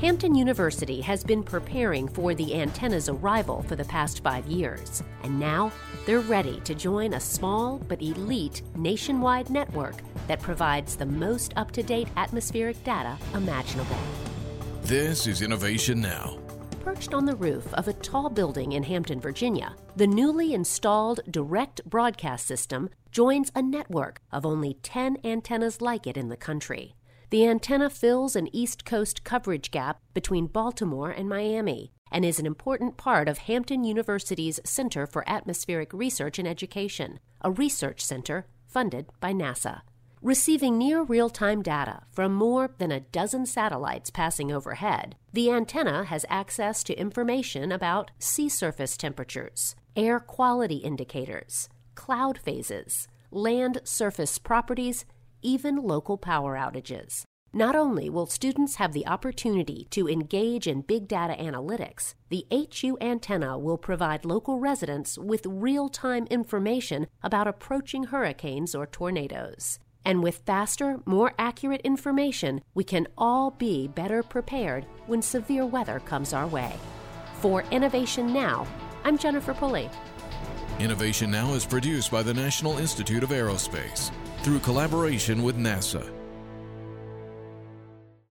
Hampton University has been preparing for the antenna's arrival for the past five years, and now they're ready to join a small but elite nationwide network that provides the most up to date atmospheric data imaginable. This is Innovation Now. Perched on the roof of a tall building in Hampton, Virginia, the newly installed direct broadcast system joins a network of only 10 antennas like it in the country. The antenna fills an East Coast coverage gap between Baltimore and Miami and is an important part of Hampton University's Center for Atmospheric Research and Education, a research center funded by NASA. Receiving near real time data from more than a dozen satellites passing overhead, the antenna has access to information about sea surface temperatures, air quality indicators, cloud phases, land surface properties, even local power outages. Not only will students have the opportunity to engage in big data analytics, the HU antenna will provide local residents with real time information about approaching hurricanes or tornadoes. And with faster, more accurate information, we can all be better prepared when severe weather comes our way. For Innovation Now, I'm Jennifer Pulley. Innovation Now is produced by the National Institute of Aerospace through collaboration with NASA